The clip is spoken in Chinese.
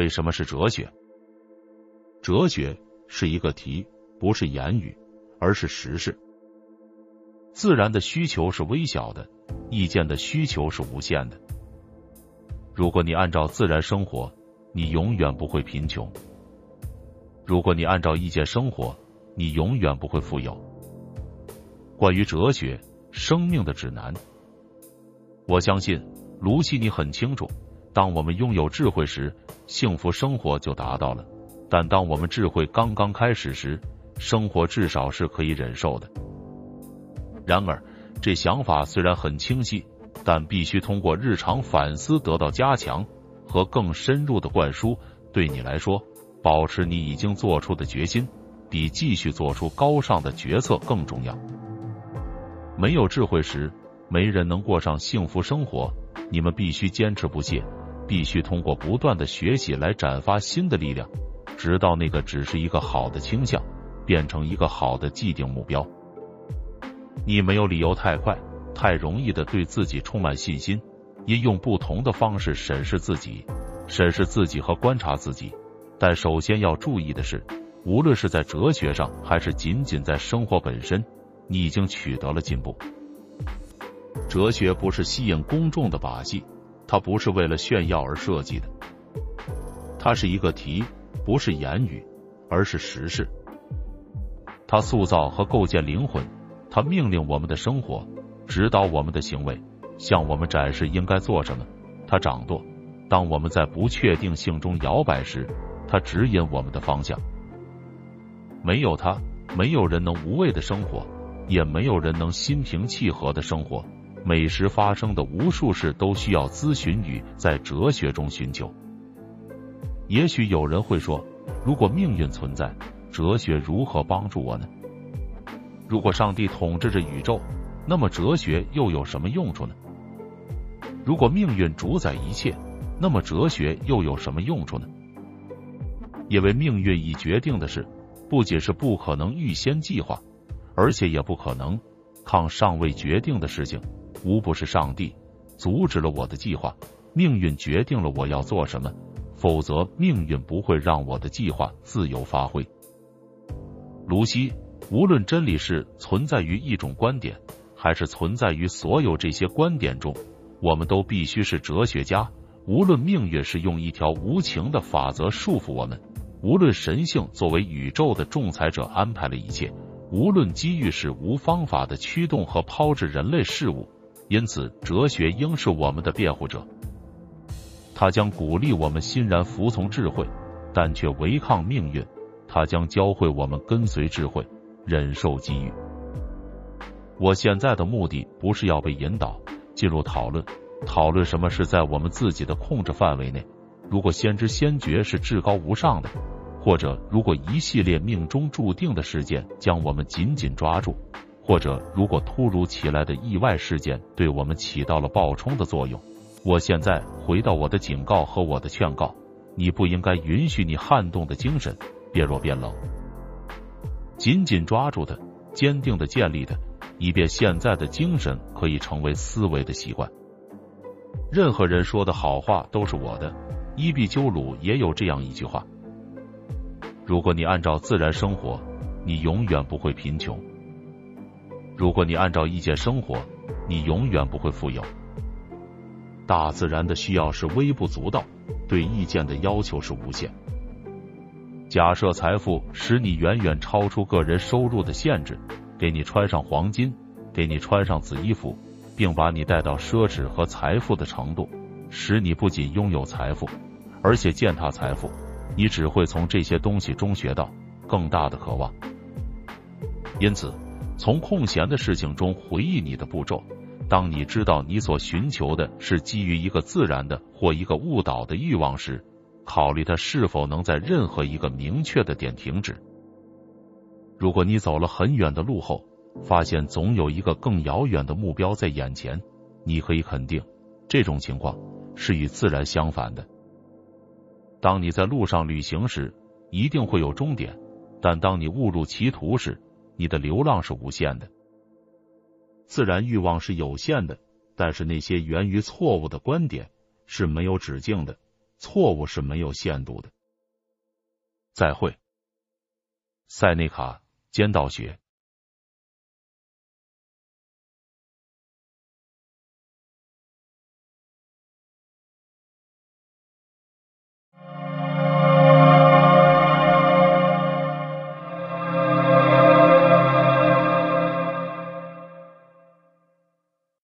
为什么是哲学？哲学是一个题，不是言语，而是实事。自然的需求是微小的，意见的需求是无限的。如果你按照自然生活，你永远不会贫穷；如果你按照意见生活，你永远不会富有。关于哲学，生命的指南，我相信卢西，你很清楚，当我们拥有智慧时，幸福生活就达到了；但当我们智慧刚刚开始时，生活至少是可以忍受的。然而，这想法虽然很清晰，但必须通过日常反思得到加强和更深入的灌输。对你来说，保持你已经做出的决心，比继续做出高尚的决策更重要。没有智慧时，没人能过上幸福生活。你们必须坚持不懈，必须通过不断的学习来展发新的力量，直到那个只是一个好的倾向变成一个好的既定目标。你没有理由太快、太容易的对自己充满信心，应用不同的方式审视自己、审视自己和观察自己。但首先要注意的是，无论是在哲学上，还是仅仅在生活本身，你已经取得了进步。哲学不是吸引公众的把戏，它不是为了炫耀而设计的，它是一个题，不是言语，而是实事。它塑造和构建灵魂。他命令我们的生活，指导我们的行为，向我们展示应该做什么。他掌舵，当我们在不确定性中摇摆时，他指引我们的方向。没有他，没有人能无畏的生活，也没有人能心平气和的生活。每时发生的无数事都需要咨询与在哲学中寻求。也许有人会说，如果命运存在，哲学如何帮助我呢？如果上帝统治着宇宙，那么哲学又有什么用处呢？如果命运主宰一切，那么哲学又有什么用处呢？因为命运已决定的事，不仅是不可能预先计划，而且也不可能抗尚未决定的事情。无不是上帝阻止了我的计划，命运决定了我要做什么，否则命运不会让我的计划自由发挥。卢西。无论真理是存在于一种观点，还是存在于所有这些观点中，我们都必须是哲学家。无论命运是用一条无情的法则束缚我们，无论神性作为宇宙的仲裁者安排了一切，无论机遇是无方法的驱动和抛掷人类事物，因此哲学应是我们的辩护者。他将鼓励我们欣然服从智慧，但却违抗命运。他将教会我们跟随智慧。忍受机遇。我现在的目的不是要被引导进入讨论，讨论什么是在我们自己的控制范围内。如果先知先觉是至高无上的，或者如果一系列命中注定的事件将我们紧紧抓住，或者如果突如其来的意外事件对我们起到了爆冲的作用，我现在回到我的警告和我的劝告：你不应该允许你撼动的精神变弱变冷。紧紧抓住它，坚定的建立它，以便现在的精神可以成为思维的习惯。任何人说的好话都是我的。伊壁鸠鲁也有这样一句话：如果你按照自然生活，你永远不会贫穷；如果你按照意见生活，你永远不会富有。大自然的需要是微不足道，对意见的要求是无限。假设财富使你远远超出个人收入的限制，给你穿上黄金，给你穿上紫衣服，并把你带到奢侈和财富的程度，使你不仅拥有财富，而且践踏财富，你只会从这些东西中学到更大的渴望。因此，从空闲的事情中回忆你的步骤。当你知道你所寻求的是基于一个自然的或一个误导的欲望时。考虑它是否能在任何一个明确的点停止。如果你走了很远的路后，发现总有一个更遥远的目标在眼前，你可以肯定，这种情况是与自然相反的。当你在路上旅行时，一定会有终点；但当你误入歧途时，你的流浪是无限的。自然欲望是有限的，但是那些源于错误的观点是没有止境的。错误是没有限度的。再会。塞内卡，尖道学。